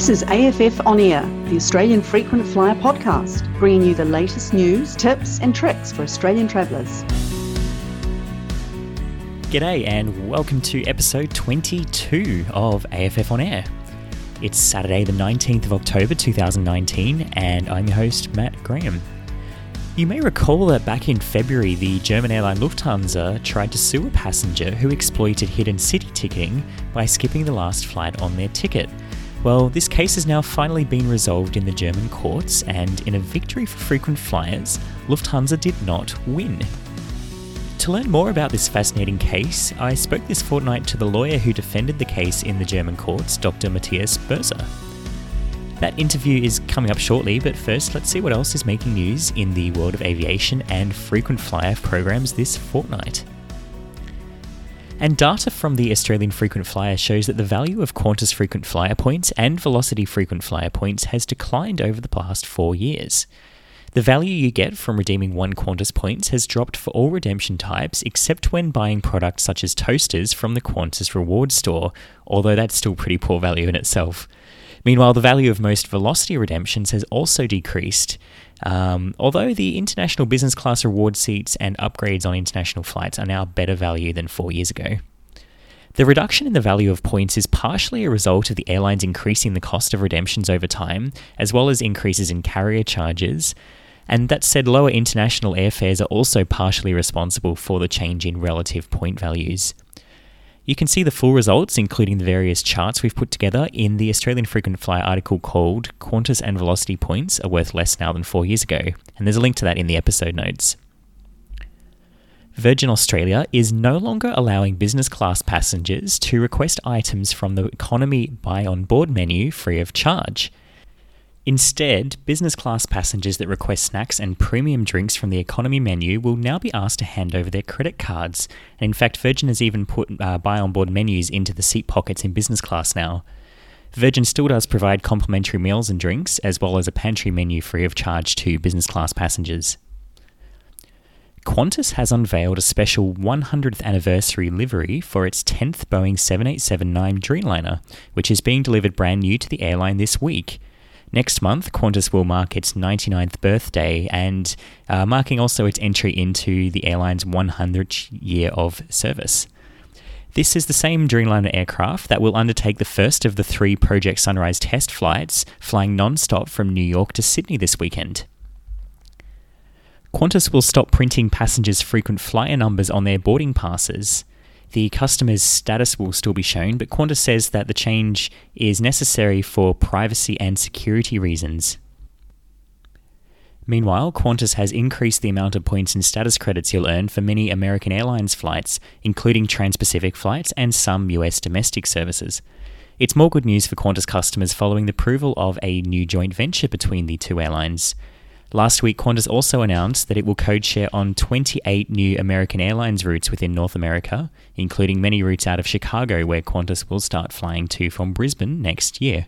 This is AFF On Air, the Australian Frequent Flyer podcast, bringing you the latest news, tips, and tricks for Australian travellers. G'day, and welcome to episode 22 of AFF On Air. It's Saturday, the 19th of October 2019, and I'm your host, Matt Graham. You may recall that back in February, the German airline Lufthansa tried to sue a passenger who exploited hidden city ticketing by skipping the last flight on their ticket. Well, this case has now finally been resolved in the German courts, and in a victory for frequent flyers, Lufthansa did not win. To learn more about this fascinating case, I spoke this fortnight to the lawyer who defended the case in the German courts, Dr. Matthias Börser. That interview is coming up shortly, but first, let's see what else is making news in the world of aviation and frequent flyer programs this fortnight. And data from the Australian Frequent Flyer shows that the value of Qantas Frequent Flyer points and Velocity Frequent Flyer points has declined over the past four years. The value you get from redeeming one Qantas points has dropped for all redemption types except when buying products such as toasters from the Qantas Reward Store, although that's still pretty poor value in itself. Meanwhile, the value of most Velocity redemptions has also decreased, um, although the international business class reward seats and upgrades on international flights are now better value than four years ago. The reduction in the value of points is partially a result of the airlines increasing the cost of redemptions over time, as well as increases in carrier charges. And that said, lower international airfares are also partially responsible for the change in relative point values. You can see the full results, including the various charts we've put together, in the Australian Frequent Flyer article called Qantas and Velocity Points are worth less now than four years ago, and there's a link to that in the episode notes. Virgin Australia is no longer allowing business class passengers to request items from the economy buy on board menu free of charge. Instead, business class passengers that request snacks and premium drinks from the economy menu will now be asked to hand over their credit cards. And in fact, Virgin has even put uh, buy on board menus into the seat pockets in business class now. Virgin still does provide complimentary meals and drinks, as well as a pantry menu free of charge to business class passengers. Qantas has unveiled a special 100th anniversary livery for its 10th Boeing 787 Dreamliner, which is being delivered brand new to the airline this week. Next month, Qantas will mark its 99th birthday and uh, marking also its entry into the airline's 100th year of service. This is the same Dreamliner aircraft that will undertake the first of the three Project Sunrise test flights, flying non stop from New York to Sydney this weekend. Qantas will stop printing passengers' frequent flyer numbers on their boarding passes. The customer's status will still be shown, but Qantas says that the change is necessary for privacy and security reasons. Meanwhile, Qantas has increased the amount of points and status credits you'll earn for many American Airlines flights, including Trans Pacific flights and some US domestic services. It's more good news for Qantas customers following the approval of a new joint venture between the two airlines. Last week, Qantas also announced that it will code share on 28 new American Airlines routes within North America, including many routes out of Chicago, where Qantas will start flying to from Brisbane next year.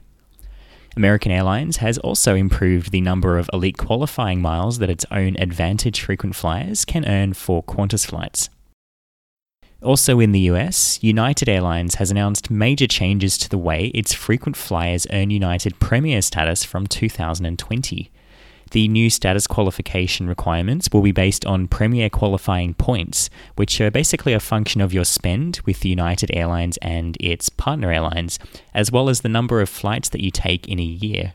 American Airlines has also improved the number of elite qualifying miles that its own Advantage frequent flyers can earn for Qantas flights. Also in the US, United Airlines has announced major changes to the way its frequent flyers earn United Premier status from 2020. The new status qualification requirements will be based on Premier qualifying points, which are basically a function of your spend with United Airlines and its partner airlines, as well as the number of flights that you take in a year.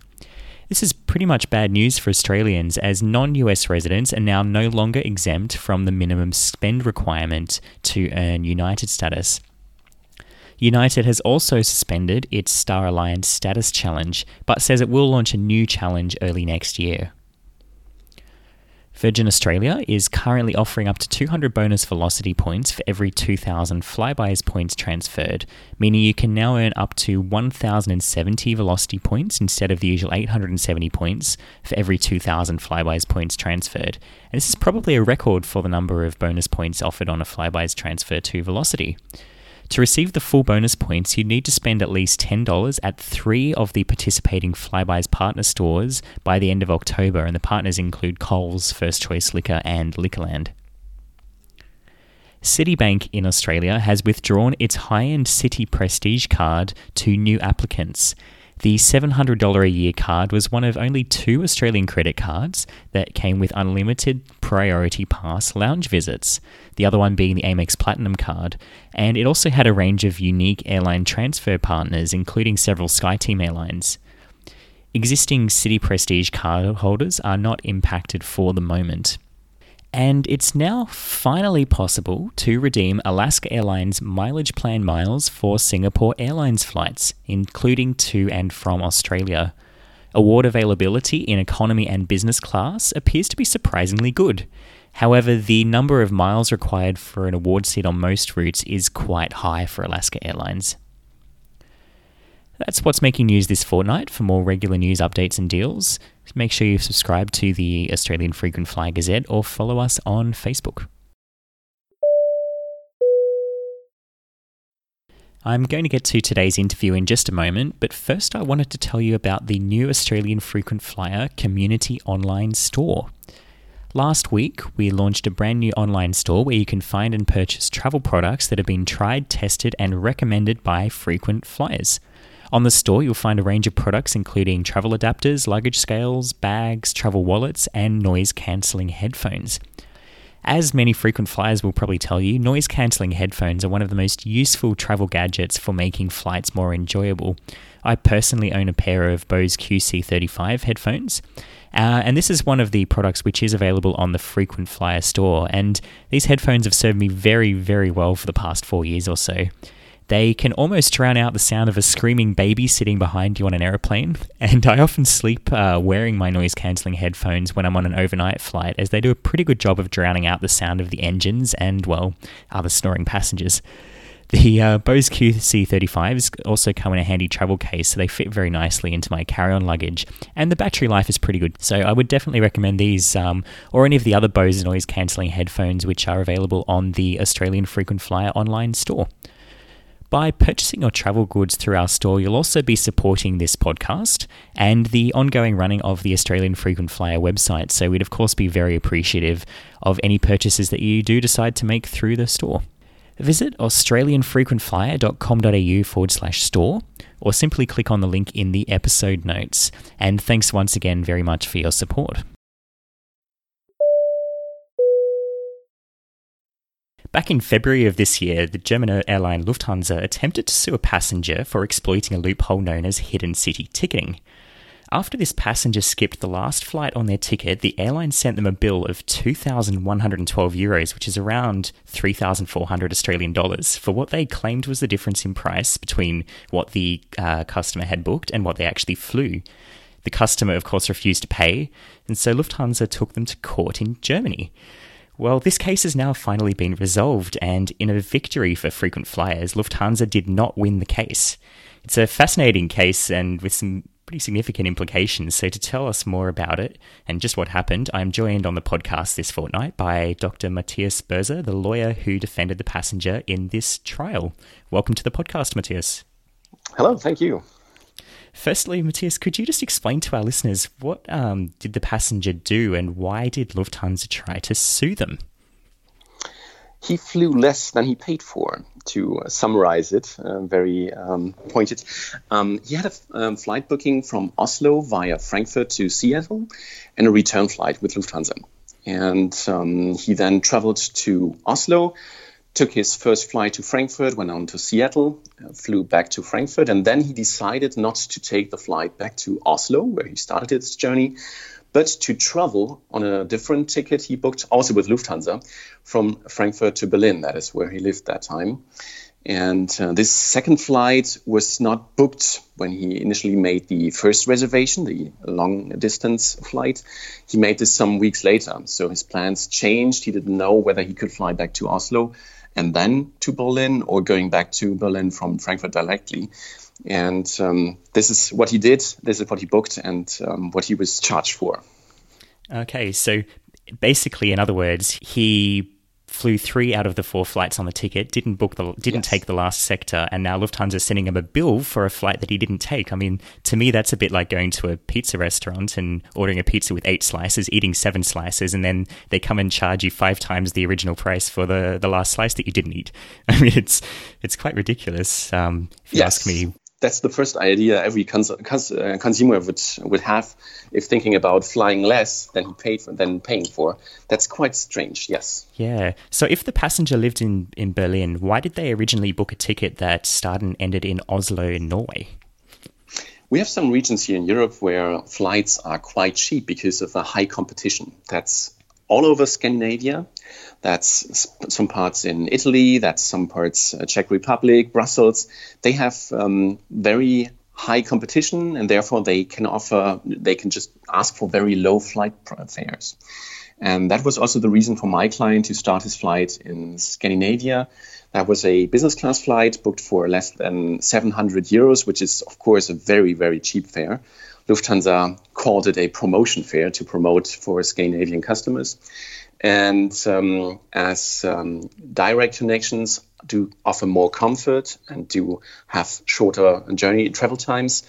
This is pretty much bad news for Australians as non US residents are now no longer exempt from the minimum spend requirement to earn United status. United has also suspended its Star Alliance status challenge, but says it will launch a new challenge early next year. Virgin Australia is currently offering up to 200 bonus velocity points for every 2,000 Flybuys points transferred, meaning you can now earn up to 1,070 velocity points instead of the usual 870 points for every 2,000 Flybuys points transferred. And this is probably a record for the number of bonus points offered on a Flybuys transfer to Velocity. To receive the full bonus points, you need to spend at least $10 at three of the participating Flybuys partner stores by the end of October, and the partners include Coles, First Choice Liquor, and Liquorland. Citibank in Australia has withdrawn its high end Citi Prestige card to new applicants. The $700 a year card was one of only two Australian credit cards that came with unlimited priority pass lounge visits, the other one being the Amex Platinum card. And it also had a range of unique airline transfer partners, including several SkyTeam airlines. Existing Citi Prestige card holders are not impacted for the moment. And it's now finally possible to redeem Alaska Airlines mileage plan miles for Singapore Airlines flights, including to and from Australia. Award availability in economy and business class appears to be surprisingly good. However, the number of miles required for an award seat on most routes is quite high for Alaska Airlines. That's what's making news this fortnight. For more regular news updates and deals, make sure you subscribe to the Australian Frequent Flyer Gazette or follow us on Facebook. I'm going to get to today's interview in just a moment, but first I wanted to tell you about the new Australian Frequent Flyer Community Online Store. Last week, we launched a brand new online store where you can find and purchase travel products that have been tried, tested, and recommended by frequent flyers. On the store, you'll find a range of products including travel adapters, luggage scales, bags, travel wallets, and noise cancelling headphones. As many frequent flyers will probably tell you, noise cancelling headphones are one of the most useful travel gadgets for making flights more enjoyable. I personally own a pair of Bose QC35 headphones. Uh, and this is one of the products which is available on the Frequent Flyer store. And these headphones have served me very, very well for the past four years or so. They can almost drown out the sound of a screaming baby sitting behind you on an aeroplane. And I often sleep uh, wearing my noise cancelling headphones when I'm on an overnight flight, as they do a pretty good job of drowning out the sound of the engines and, well, other snoring passengers. The uh, Bose QC35s also come in a handy travel case, so they fit very nicely into my carry on luggage, and the battery life is pretty good. So I would definitely recommend these um, or any of the other Bose noise cancelling headphones which are available on the Australian Frequent Flyer online store. By purchasing your travel goods through our store, you'll also be supporting this podcast and the ongoing running of the Australian Frequent Flyer website. So, we'd of course be very appreciative of any purchases that you do decide to make through the store. Visit australianfrequentflyer.com.au forward slash store or simply click on the link in the episode notes. And thanks once again very much for your support. Back in February of this year, the German airline Lufthansa attempted to sue a passenger for exploiting a loophole known as hidden city ticketing. After this passenger skipped the last flight on their ticket, the airline sent them a bill of 2,112 euros, which is around 3,400 Australian dollars, for what they claimed was the difference in price between what the uh, customer had booked and what they actually flew. The customer, of course, refused to pay, and so Lufthansa took them to court in Germany. Well, this case has now finally been resolved, and in a victory for frequent flyers, Lufthansa did not win the case. It's a fascinating case and with some pretty significant implications. So, to tell us more about it and just what happened, I'm joined on the podcast this fortnight by Dr. Matthias Börser, the lawyer who defended the passenger in this trial. Welcome to the podcast, Matthias. Hello, thank you. Firstly, Matthias, could you just explain to our listeners what um, did the passenger do and why did Lufthansa try to sue them? He flew less than he paid for. To uh, summarize it, uh, very um, pointed. Um, he had a um, flight booking from Oslo via Frankfurt to Seattle and a return flight with Lufthansa. And um, he then traveled to Oslo took his first flight to Frankfurt, went on to Seattle, uh, flew back to Frankfurt, and then he decided not to take the flight back to Oslo, where he started his journey, but to travel on a different ticket he booked, also with Lufthansa, from Frankfurt to Berlin. That is where he lived that time. And uh, this second flight was not booked when he initially made the first reservation, the long distance flight. He made this some weeks later. So his plans changed. He didn't know whether he could fly back to Oslo and then to Berlin or going back to Berlin from Frankfurt directly. And um, this is what he did, this is what he booked, and um, what he was charged for. Okay, so basically, in other words, he flew three out of the four flights on the ticket, didn't book the, didn't yes. take the last sector, and now Lufthansa is sending him a bill for a flight that he didn't take. I mean, to me, that's a bit like going to a pizza restaurant and ordering a pizza with eight slices, eating seven slices, and then they come and charge you five times the original price for the, the last slice that you didn't eat. I mean, it's it's quite ridiculous. Um, if you yes. ask me, that's the first idea every cons- cons- uh, consumer would would have if thinking about flying less than he paid for, than paying for. That's quite strange. Yes. Yeah. So if the passenger lived in in Berlin, why did they originally book a ticket that started and ended in Oslo, in Norway? We have some regions here in Europe where flights are quite cheap because of the high competition. That's all over Scandinavia. That's some parts in Italy. That's some parts uh, Czech Republic, Brussels. They have um, very high competition, and therefore they can offer. They can just ask for very low flight fares. And that was also the reason for my client to start his flight in Scandinavia. That was a business class flight booked for less than 700 euros, which is, of course, a very, very cheap fare. Lufthansa called it a promotion fare to promote for Scandinavian customers. And um, as um, direct connections do offer more comfort and do have shorter journey travel times,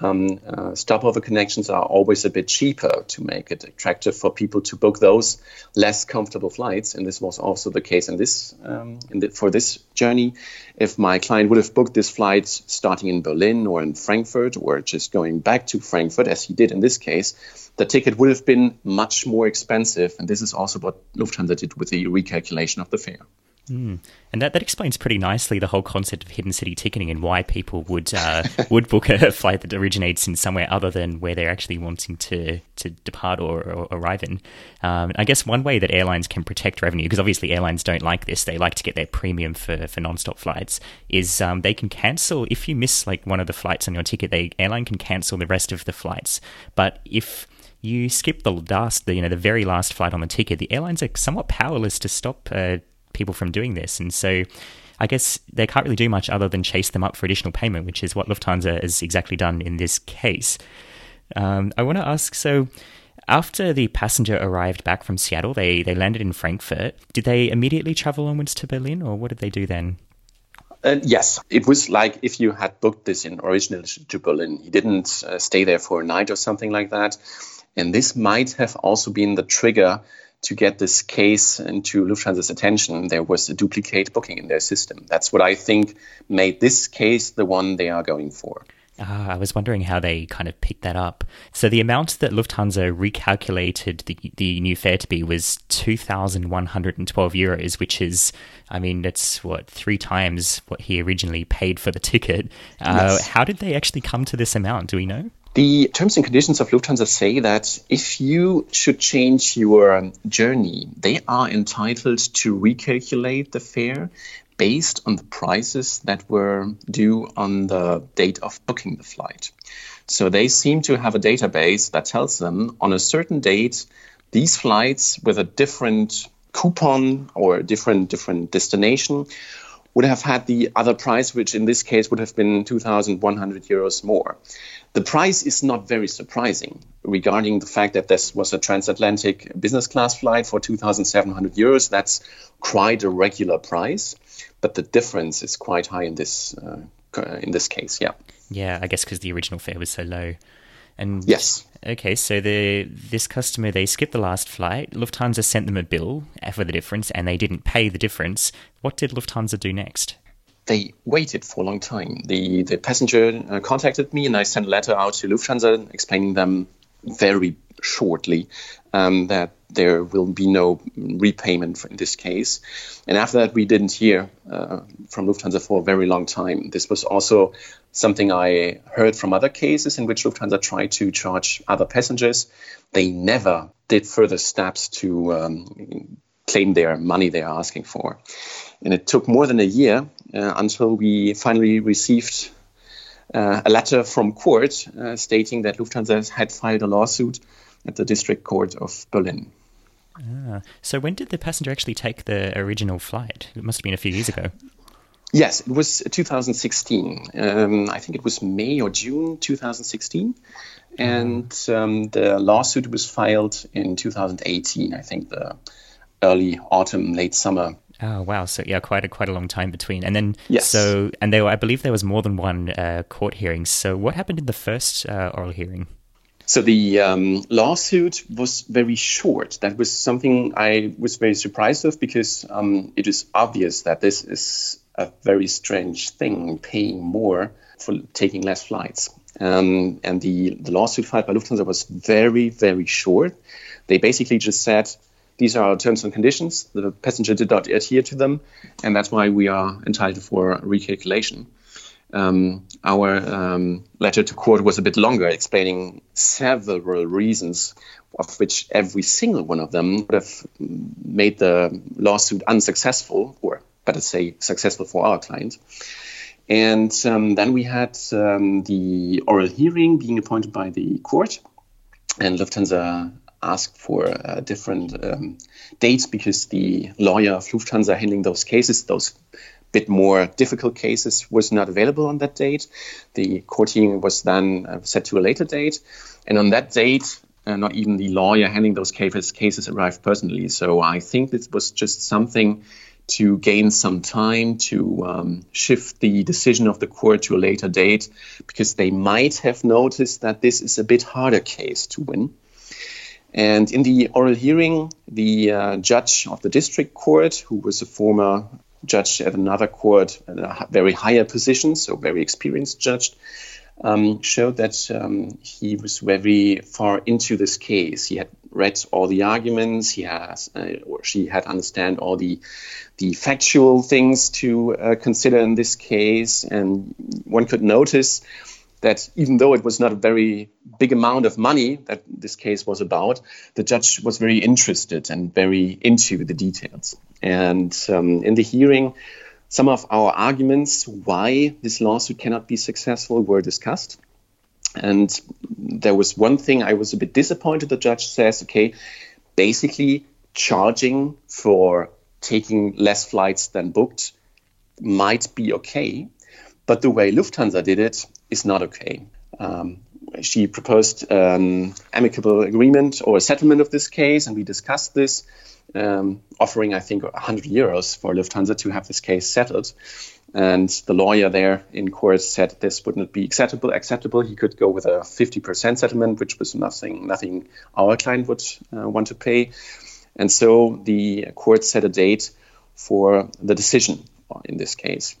um, uh, stopover connections are always a bit cheaper to make it attractive for people to book those less comfortable flights. And this was also the case in this um, in the, for this journey. If my client would have booked this flight starting in Berlin or in Frankfurt or just going back to Frankfurt, as he did in this case, the ticket would have been much more expensive. And this is also what Lufthansa did with the recalculation of the fare. Mm. And that, that explains pretty nicely the whole concept of hidden city ticketing and why people would uh, would book a flight that originates in somewhere other than where they're actually wanting to to depart or, or arrive in. Um, I guess one way that airlines can protect revenue, because obviously airlines don't like this, they like to get their premium for for non-stop flights, is um, they can cancel if you miss like one of the flights on your ticket. The airline can cancel the rest of the flights, but if you skip the last, the, you know, the very last flight on the ticket, the airlines are somewhat powerless to stop uh, people from doing this. And so I guess they can't really do much other than chase them up for additional payment, which is what Lufthansa has exactly done in this case. Um, I want to ask so. After the passenger arrived back from Seattle, they, they landed in Frankfurt. Did they immediately travel onwards to Berlin, or what did they do then? Uh, yes, it was like if you had booked this in originally to Berlin. He didn't uh, stay there for a night or something like that. And this might have also been the trigger to get this case into Lufthansa's attention, there was a duplicate booking in their system. That's what I think made this case the one they are going for. Uh, I was wondering how they kind of picked that up. So the amount that Lufthansa recalculated the, the new fare to be was 2,112 euros, which is, I mean, that's what, three times what he originally paid for the ticket. Uh, yes. How did they actually come to this amount? Do we know? The terms and conditions of Lufthansa say that if you should change your um, journey, they are entitled to recalculate the fare based on the prices that were due on the date of booking the flight. So they seem to have a database that tells them on a certain date, these flights with a different coupon or a different different destination would have had the other price, which in this case would have been 2,100 euros more. The price is not very surprising regarding the fact that this was a transatlantic business class flight for 2,700 euros. That's quite a regular price, but the difference is quite high in this uh, in this case. Yeah. Yeah, I guess because the original fare was so low. And yes. Okay, so the this customer they skipped the last flight. Lufthansa sent them a bill for the difference, and they didn't pay the difference. What did Lufthansa do next? they waited for a long time. The the passenger uh, contacted me, and I sent a letter out to Lufthansa explaining them very shortly um, that there will be no repayment in this case. And after that, we didn't hear uh, from Lufthansa for a very long time. This was also something I heard from other cases in which Lufthansa tried to charge other passengers. They never did further steps to um, claim their money they are asking for. And it took more than a year uh, until we finally received uh, a letter from court uh, stating that Lufthansa had filed a lawsuit at the District Court of Berlin. Ah, so when did the passenger actually take the original flight? It must have been a few years ago. Yes, it was 2016. Um, I think it was May or June 2016. And um, the lawsuit was filed in 2018, I think the early autumn, late summer Oh wow! So yeah, quite a quite a long time between, and then yes. so and there, were, I believe there was more than one uh, court hearing. So what happened in the first uh, oral hearing? So the um, lawsuit was very short. That was something I was very surprised of because um, it is obvious that this is a very strange thing, paying more for taking less flights. Um, and the, the lawsuit filed by Lufthansa was very, very short. They basically just said, these are our terms and conditions. The passenger did not adhere to them, and that's why we are entitled for recalculation. Um, our um, letter to court was a bit longer, explaining several reasons, of which every single one of them would have made the lawsuit unsuccessful, or better say, successful for our client. And um, then we had um, the oral hearing being appointed by the court, and Lufthansa asked for uh, different um, dates because the lawyer of Lufthansa handling those cases, those bit more difficult cases, was not available on that date. The court hearing was then uh, set to a later date, and on that date, uh, not even the lawyer handling those cases, cases arrived personally. So I think this was just something to gain some time to um, shift the decision of the court to a later date because they might have noticed that this is a bit harder case to win. And in the oral hearing, the uh, judge of the district court, who was a former judge at another court, a very higher position, so very experienced judge, um, showed that um, he was very far into this case. He had read all the arguments. He has, uh, or she had understand all the the factual things to uh, consider in this case, and one could notice that even though it was not a very big amount of money that this case was about, the judge was very interested and very into the details. And um, in the hearing, some of our arguments why this lawsuit cannot be successful were discussed. And there was one thing I was a bit disappointed. The judge says, okay, basically charging for taking less flights than booked might be okay, but the way Lufthansa did it is not okay. Um, she proposed an amicable agreement or a settlement of this case, and we discussed this um, offering, I think, 100 euros for Lufthansa to have this case settled. And the lawyer there in court said this would not be acceptable. Acceptable. He could go with a 50% settlement, which was nothing, nothing our client would uh, want to pay. And so the court set a date for the decision in this case.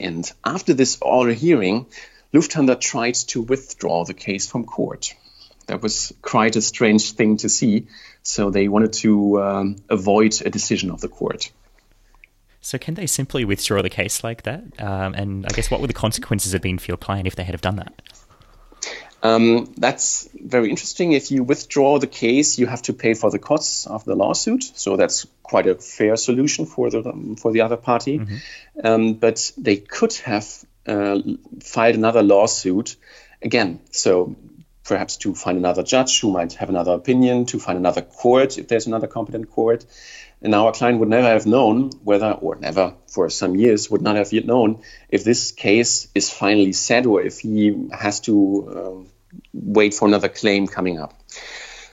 And after this oral hearing, Lufthansa tried to withdraw the case from court. That was quite a strange thing to see so they wanted to um, avoid a decision of the court. So can they simply withdraw the case like that? Um, and I guess what would the consequences have been for your client if they had have done that? Um, that's very interesting. If you withdraw the case, you have to pay for the costs of the lawsuit. So that's quite a fair solution for the um, for the other party. Mm-hmm. Um, but they could have uh, filed another lawsuit again. So perhaps to find another judge who might have another opinion, to find another court if there's another competent court. And our client would never have known whether, or never for some years, would not have yet known if this case is finally set or if he has to uh, wait for another claim coming up.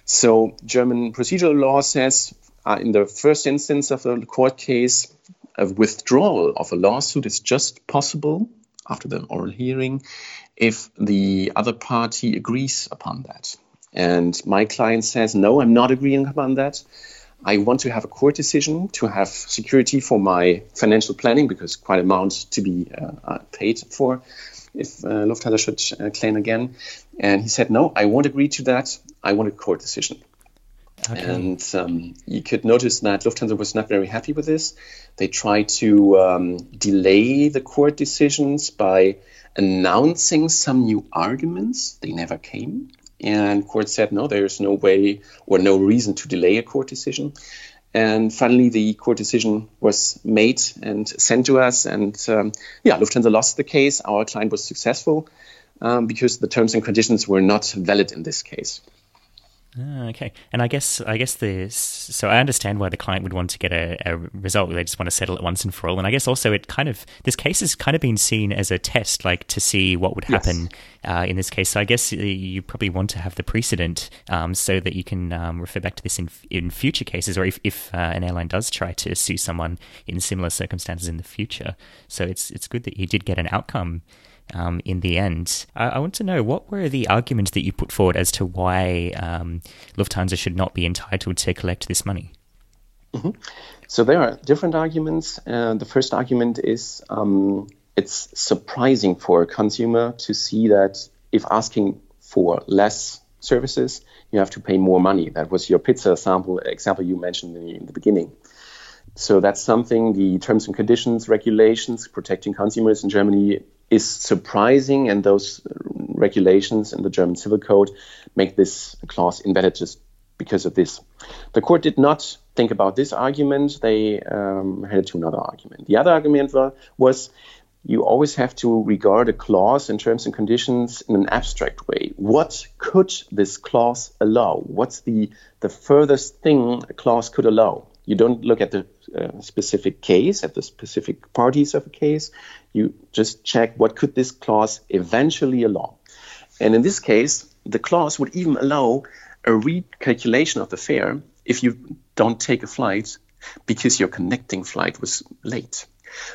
So, German procedural law says uh, in the first instance of a court case, a withdrawal of a lawsuit is just possible after the oral hearing if the other party agrees upon that. And my client says, no, I'm not agreeing upon that. I want to have a court decision to have security for my financial planning because quite amount to be uh, uh paid for if uh, Lufthansa should uh, claim again. And he said, no, I won't agree to that. I want a court decision. Okay. And um, you could notice that Lufthansa was not very happy with this. They tried to um, delay the court decisions by announcing some new arguments. They never came. And court said, no, there's no way or no reason to delay a court decision. And finally, the court decision was made and sent to us. And um, yeah, Lufthansa lost the case. Our client was successful um, because the terms and conditions were not valid in this case. Ah, okay, and I guess I guess this. So I understand why the client would want to get a, a, result. They just want to settle it once and for all. And I guess also it kind of this case has kind of been seen as a test, like to see what would happen yes. uh, in this case. So I guess you probably want to have the precedent um, so that you can um, refer back to this in in future cases, or if, if uh, an airline does try to sue someone in similar circumstances in the future. So it's it's good that you did get an outcome um, in the end. I, I, want to know what were the arguments that you put forward as to why um, Lufthansa should not be entitled to collect this money? Mm-hmm. So there are different arguments. Uh, the first argument is um, it's surprising for a consumer to see that if asking for less services, you have to pay more money. That was your pizza sample example you mentioned in the, in the beginning. So that's something the terms and conditions regulations protecting consumers in Germany is surprising, and those regulations in the German Civil Code make this clause invalid just because of this. The court did not think about this argument, they um, headed to another argument. The other argument was you always have to regard a clause in terms and conditions in an abstract way. What could this clause allow? What's the, the furthest thing a clause could allow? You don't look at the uh, specific case, at the specific parties of a case. You just check what could this clause eventually allow. And in this case, the clause would even allow a recalculation of the fare if you don't take a flight because your connecting flight was late.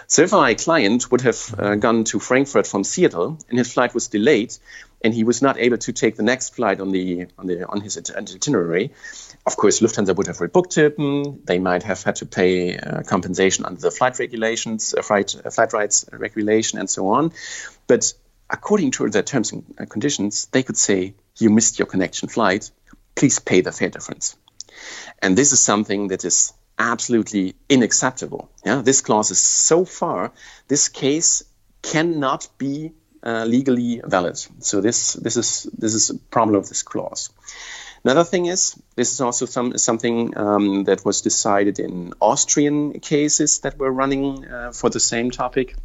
So if my client would have uh, gone to Frankfurt from Seattle and his flight was delayed and he was not able to take the next flight on the on the on his itinerary, of course Lufthansa would have rebooked him. They might have had to pay uh, compensation under the flight regulations, uh, flight uh, flight rights regulation, and so on. But according to the terms and uh, conditions, they could say you missed your connection flight. Please pay the fare difference. And this is something that is absolutely unacceptable. Yeah, this clause is so far. This case cannot be uh, legally valid. So this this is this is a problem of this clause. Another thing is this is also some something um, that was decided in Austrian cases that were running uh, for the same topic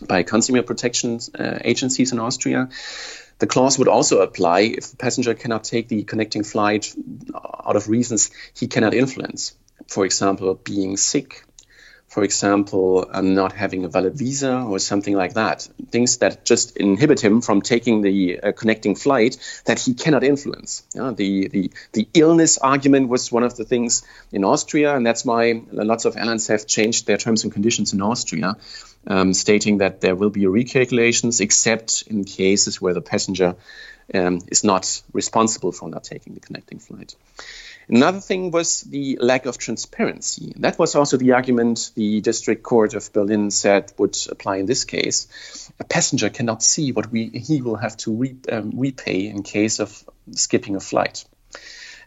by consumer protection uh, agencies in Austria. The clause would also apply if the passenger cannot take the connecting flight out of reasons he cannot influence for example, being sick, for example, um, not having a valid visa or something like that. Things that just inhibit him from taking the uh, connecting flight that he cannot influence. Yeah, the, the, the illness argument was one of the things in Austria, and that's why lots of airlines have changed their terms and conditions in Austria, um, stating that there will be recalculations except in cases where the passenger um, is not responsible for not taking the connecting flight. Another thing was the lack of transparency. That was also the argument the District Court of Berlin said would apply in this case. A passenger cannot see what we, he will have to re, um, repay in case of skipping a flight.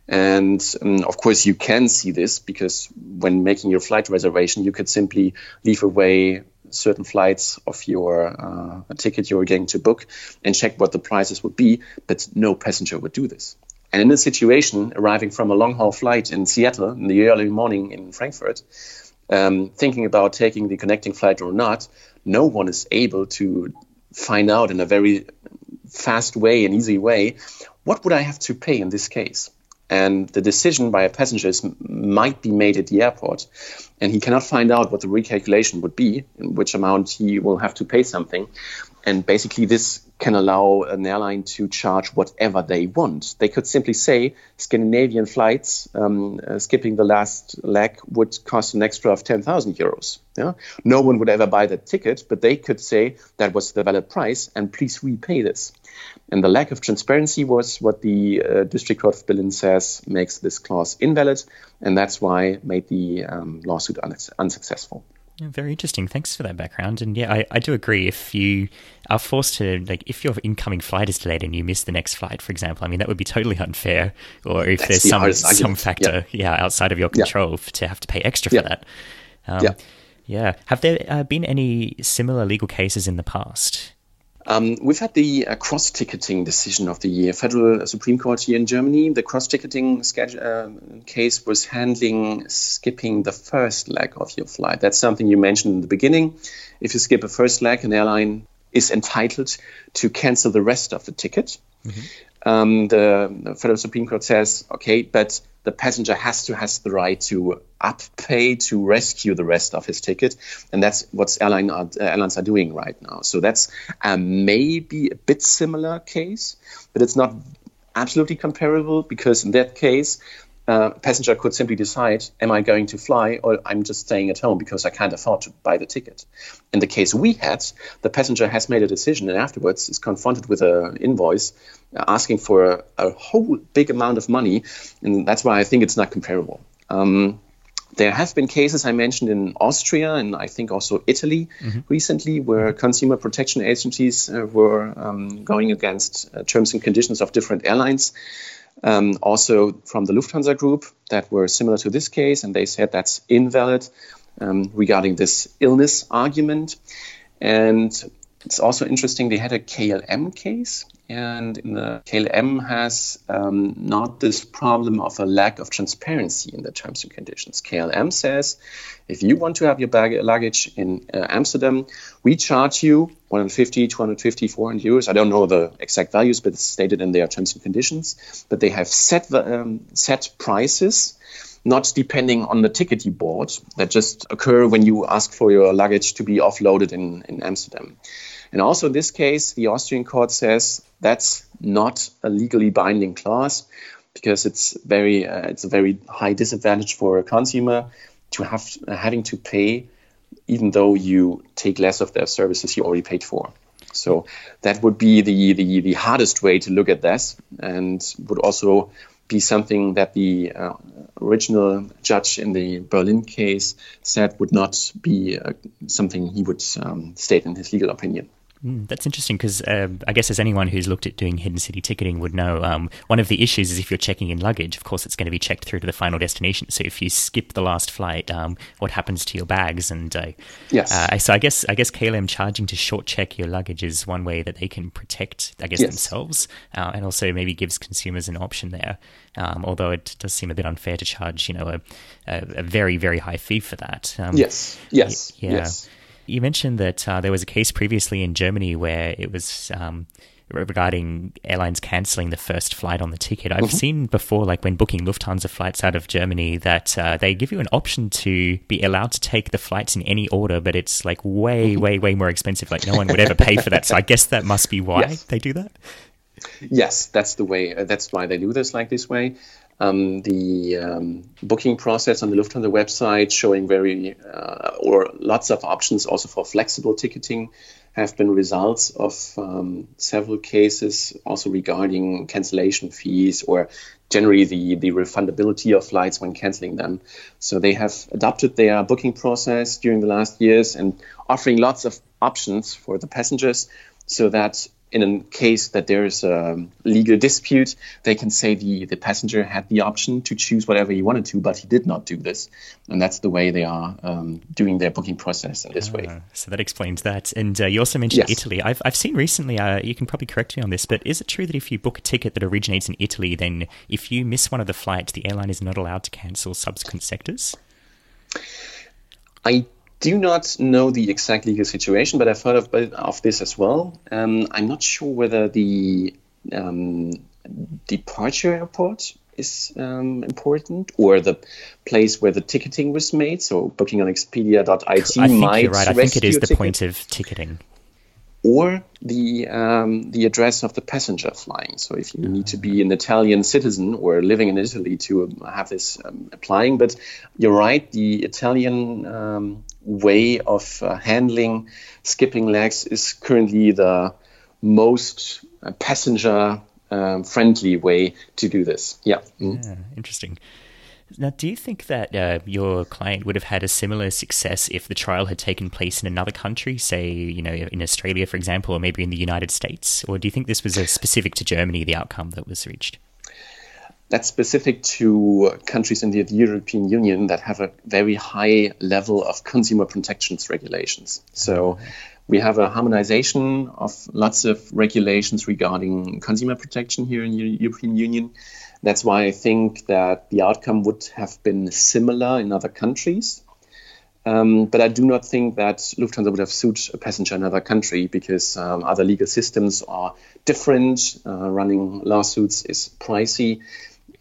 And um, of course, you can see this because when making your flight reservation, you could simply leave away certain flights of your uh, ticket you're going to book and check what the prices would be. But no passenger would do this. And in this situation, arriving from a long haul flight in Seattle in the early morning in Frankfurt, um, thinking about taking the connecting flight or not, no one is able to find out in a very fast way and easy way what would I have to pay in this case. And the decision by a passenger might be made at the airport, and he cannot find out what the recalculation would be, in which amount he will have to pay something. And basically, this can allow an airline to charge whatever they want. They could simply say Scandinavian flights um, uh, skipping the last leg would cost an extra of 10,000 euros. Yeah? No one would ever buy that ticket, but they could say that was the valid price and please repay this. And the lack of transparency was what the uh, District Court of Berlin says makes this clause invalid, and that's why made the um, lawsuit un- unsuccessful. Yeah, very interesting. Thanks for that background. And yeah, I, I do agree. If you are forced to, like, if your incoming flight is delayed and you miss the next flight, for example, I mean, that would be totally unfair. Or if That's there's the some some factor, yeah. yeah. outside of your control yeah. to have to pay extra for that. Um, yeah. Yeah. Have there uh, been any similar legal cases in the past? Um, we've had the uh, cross ticketing decision of the year. Federal Supreme Court here in Germany, the cross ticketing uh, case was handling skipping the first leg of your flight. That's something you mentioned in the beginning. If you skip a first leg, an airline is entitled to cancel the rest of the ticket. Mm-hmm. Um, the Federal Supreme Court says, okay, but the passenger has to has the right to up pay to rescue the rest of his ticket, and that's what airline are, uh, airlines are doing right now. So that's maybe a bit similar case, but it's not absolutely comparable because in that case uh, passenger could simply decide, am I going to fly or I'm just staying at home because I can't afford to buy the ticket. In the case we had, the passenger has made a decision and afterwards is confronted with an invoice asking for a, a, whole big amount of money. And that's why I think it's not comparable. Um, there have been cases I mentioned in Austria and I think also Italy mm-hmm. recently where consumer protection agencies uh, were um, going against uh, terms and conditions of different airlines. Um, also from the Lufthansa group that were similar to this case, and they said that's invalid um, regarding this illness argument. And it's also interesting, they had a KLM case, and the KLM has um, not this problem of a lack of transparency in the terms and conditions. KLM says if you want to have your bag, luggage in uh, Amsterdam, we charge you 150, 250, 400 euros. I don't know the exact values, but it's stated in their terms and conditions. But they have set, um, set prices not depending on the ticket you bought that just occur when you ask for your luggage to be offloaded in, in Amsterdam. And also in this case, the Austrian court says that's not a legally binding clause because it's very uh, it's a very high disadvantage for a consumer to have uh, having to pay even though you take less of their services you already paid for. So that would be the, the, the hardest way to look at this and would also be something that the uh, original judge in the Berlin case said would not be uh, something he would um, state in his legal opinion. Mm, that's interesting because uh, I guess as anyone who's looked at doing hidden city ticketing would know, um, one of the issues is if you're checking in luggage, of course, it's going to be checked through to the final destination. So if you skip the last flight, um, what happens to your bags? And uh, yes, uh, so I guess I guess KLM charging to short check your luggage is one way that they can protect, I guess, yes. themselves, uh, and also maybe gives consumers an option there. Um, although it does seem a bit unfair to charge, you know, a, a, a very very high fee for that. Um, yes. Yes. Yeah. Yes. You mentioned that uh, there was a case previously in Germany where it was um, regarding airlines cancelling the first flight on the ticket. I've mm-hmm. seen before, like when booking Lufthansa flights out of Germany, that uh, they give you an option to be allowed to take the flights in any order, but it's like way, mm-hmm. way, way more expensive. Like no one would ever pay for that. So I guess that must be why yes. they do that. Yes, that's the way. Uh, that's why they do this like this way um, the um, booking process on the Lufthansa website showing very uh, or lots of options also for flexible ticketing have been results of um, several cases also regarding cancellation fees or generally the, the refundability of flights when canceling them. So they have adopted their booking process during the last years and offering lots of options for the passengers so that in a case that there is a legal dispute, they can say the, the passenger had the option to choose whatever he wanted to, but he did not do this. And that's the way they are um, doing their booking process in this uh, way. Ah, so that explains that. And uh, you also mentioned yes. Italy. I've, I've seen recently, uh, you can probably correct me on this, but is it true that if you book a ticket that originates in Italy, then if you miss one of the flights, the airline is not allowed to cancel subsequent sectors? I do not know the exact legal situation, but I've heard of, of this as well. Um, I'm not sure whether the um, departure airport is um, important or the place where the ticketing was made. So booking on Expedia.it I might right. I think it is the point of ticketing or the um, the address of the passenger flying. So if you need to be an Italian citizen or living in Italy to have this um, applying, but you're right, the Italian um, way of uh, handling skipping legs is currently the most uh, passenger um, friendly way to do this. Yeah. Mm. yeah interesting. Now, do you think that uh, your client would have had a similar success if the trial had taken place in another country, say, you know, in Australia, for example, or maybe in the United States? Or do you think this was specific to Germany, the outcome that was reached? That's specific to countries in the European Union that have a very high level of consumer protections regulations. So we have a harmonization of lots of regulations regarding consumer protection here in the European Union. That's why I think that the outcome would have been similar in other countries. Um, but I do not think that Lufthansa would have sued a passenger in another country because um, other legal systems are different. Uh, running lawsuits is pricey.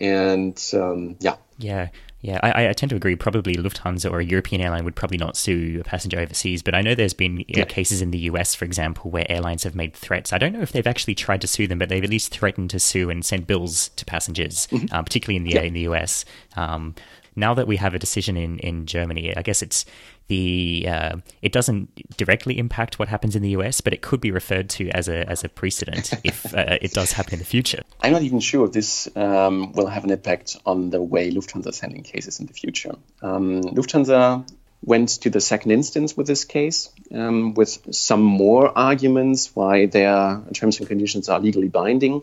And um, yeah. Yeah. Yeah, I, I, tend to agree. Probably Lufthansa or a European airline would probably not sue a passenger overseas, but I know there's been yeah. cases in the US, for example, where airlines have made threats. I don't know if they've actually tried to sue them, but they've at least threatened to sue and send bills to passengers, mm-hmm. uh, particularly in the yeah. in the US. Um, now that we have a decision in, in Germany, I guess it's the uh, it doesn't directly impact what happens in the US, but it could be referred to as a as a precedent if uh, it does happen in the future. I'm not even sure if this um, will have an impact on the way Lufthansa is handling cases in the future. Um, Lufthansa went to the second instance with this case um, with some more arguments why their terms and conditions are legally binding.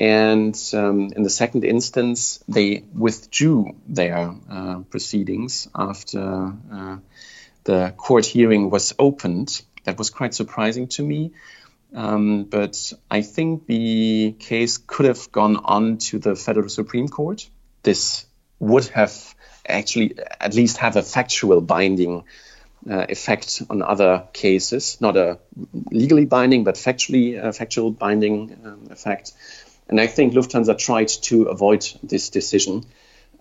And um, in the second instance, they withdrew their uh, proceedings after uh, the court hearing was opened. That was quite surprising to me. Um, but I think the case could have gone on to the Federal Supreme Court. This would have actually at least have a factual binding uh, effect on other cases, not a legally binding, but factually uh, factual binding um, effect. And I think Lufthansa tried to avoid this decision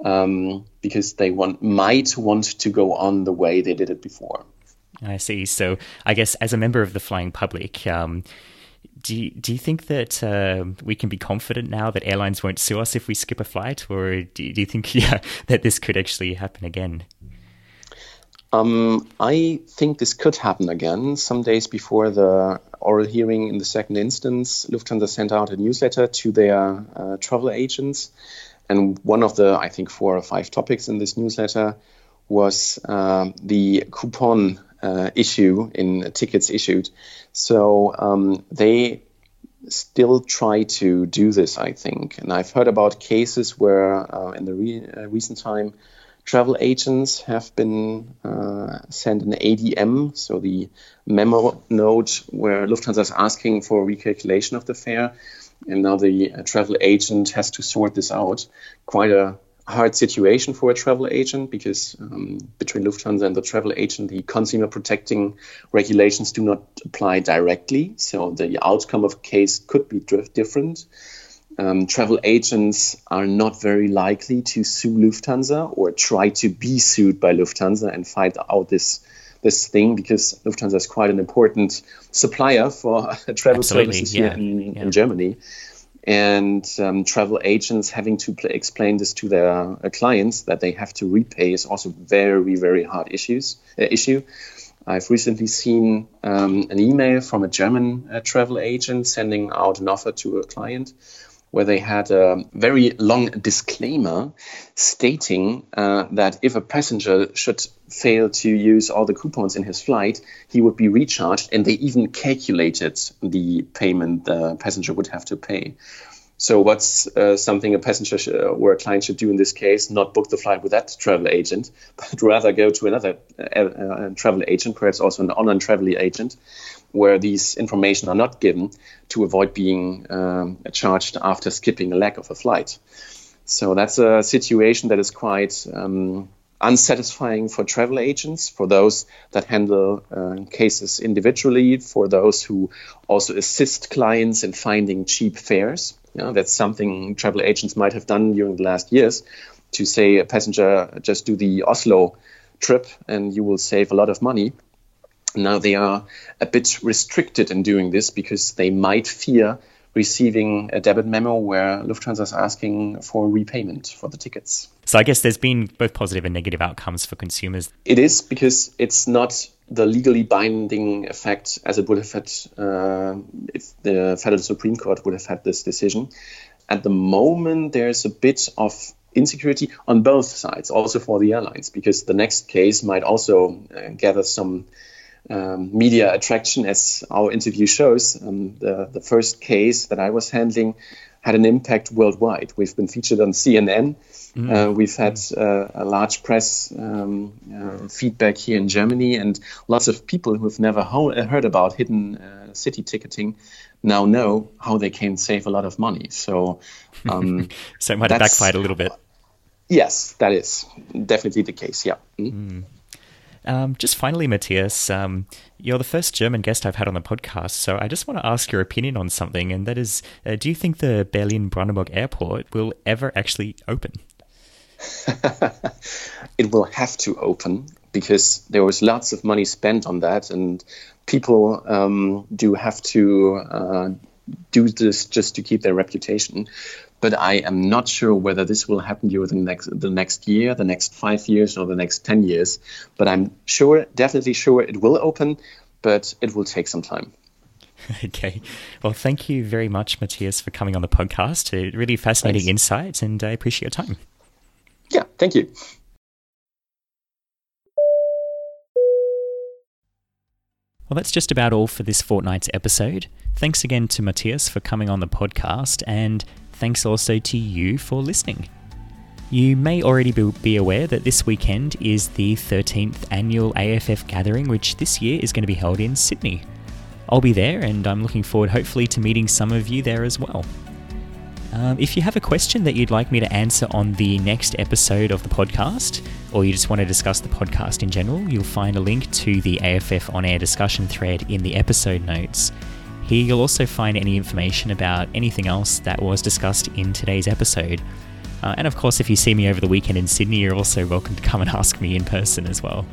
um, because they want might want to go on the way they did it before. I see. So I guess as a member of the flying public, um, do you, do you think that uh, we can be confident now that airlines won't sue us if we skip a flight, or do you, do you think yeah, that this could actually happen again? Um, I think this could happen again. Some days before the oral hearing in the second instance, Lufthansa sent out a newsletter to their uh, travel agents. And one of the, I think, four or five topics in this newsletter was uh, the coupon uh, issue in tickets issued. So um, they still try to do this, I think. And I've heard about cases where, uh, in the re- uh, recent time, travel agents have been uh, sent an ADM, so the memo note where Lufthansa is asking for a recalculation of the fare, and now the uh, travel agent has to sort this out. Quite a hard situation for a travel agent because um, between Lufthansa and the travel agent, the consumer protecting regulations do not apply directly, so the outcome of case could be different um, travel agents are not very likely to sue Lufthansa or try to be sued by Lufthansa and fight out this this thing because Lufthansa is quite an important supplier for travel Absolutely, services yeah, here in, yeah. in, Germany. And um, travel agents having to play, explain this to their uh, clients that they have to repay is also very, very hard issues uh, issue. I've recently seen um, an email from a German uh, travel agent sending out an offer to a client where they had a very long disclaimer stating uh, that if a passenger should fail to use all the coupons in his flight, he would be recharged, and they even calculated the payment the passenger would have to pay. So, what's uh, something a passenger sh- or a client should do in this case? Not book the flight with that travel agent, but rather go to another uh, uh travel agent, perhaps also an online travel agent, where these information are not given to avoid being um, charged after skipping a leg of a flight. So that's a situation that is quite um, unsatisfying for travel agents, for those that handle uh, cases individually, for those who also assist clients in finding cheap fares. You know, that's something travel agents might have done during the last years to say a passenger just do the Oslo trip and you will save a lot of money. Now they are a bit restricted in doing this because they might fear receiving a debit memo where Lufthansa is asking for repayment for the tickets. So I guess there's been both positive and negative outcomes for consumers. It is because it's not the legally binding effect as it would have had uh, if the Federal Supreme Court would have had this decision. At the moment, there's a bit of insecurity on both sides, also for the airlines, because the next case might also uh, gather some um, media attraction, as our interview shows. Um, the, the first case that I was handling had an impact worldwide. We've been featured on CNN. Mm. Uh, we've had uh, a large press um, uh, feedback here in Germany, and lots of people who have never ho- heard about hidden uh, city ticketing now know how they can save a lot of money. So, um, so it might have backfired a little bit. Yes, that is definitely the case. Yeah. Mm. Mm. Um, just finally, Matthias, um, you're the first German guest I've had on the podcast, so I just want to ask your opinion on something, and that is uh, do you think the Berlin Brandenburg airport will ever actually open? it will have to open because there was lots of money spent on that, and people um, do have to uh, do this just to keep their reputation. But I am not sure whether this will happen during the next the next year, the next five years, or the next ten years. But I'm sure, definitely sure, it will open, but it will take some time. Okay. Well, thank you very much, Matthias, for coming on the podcast. Really fascinating Thanks. insights, and I appreciate your time. Yeah, thank you. Well, that's just about all for this fortnight's episode. Thanks again to Matthias for coming on the podcast, and thanks also to you for listening. You may already be aware that this weekend is the 13th annual AFF gathering, which this year is going to be held in Sydney. I'll be there, and I'm looking forward, hopefully, to meeting some of you there as well. Um, if you have a question that you'd like me to answer on the next episode of the podcast, or you just want to discuss the podcast in general, you'll find a link to the AFF on air discussion thread in the episode notes. Here you'll also find any information about anything else that was discussed in today's episode. Uh, and of course, if you see me over the weekend in Sydney, you're also welcome to come and ask me in person as well.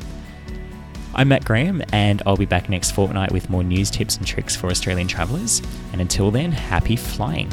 I'm Matt Graham, and I'll be back next fortnight with more news tips and tricks for Australian travellers. And until then, happy flying.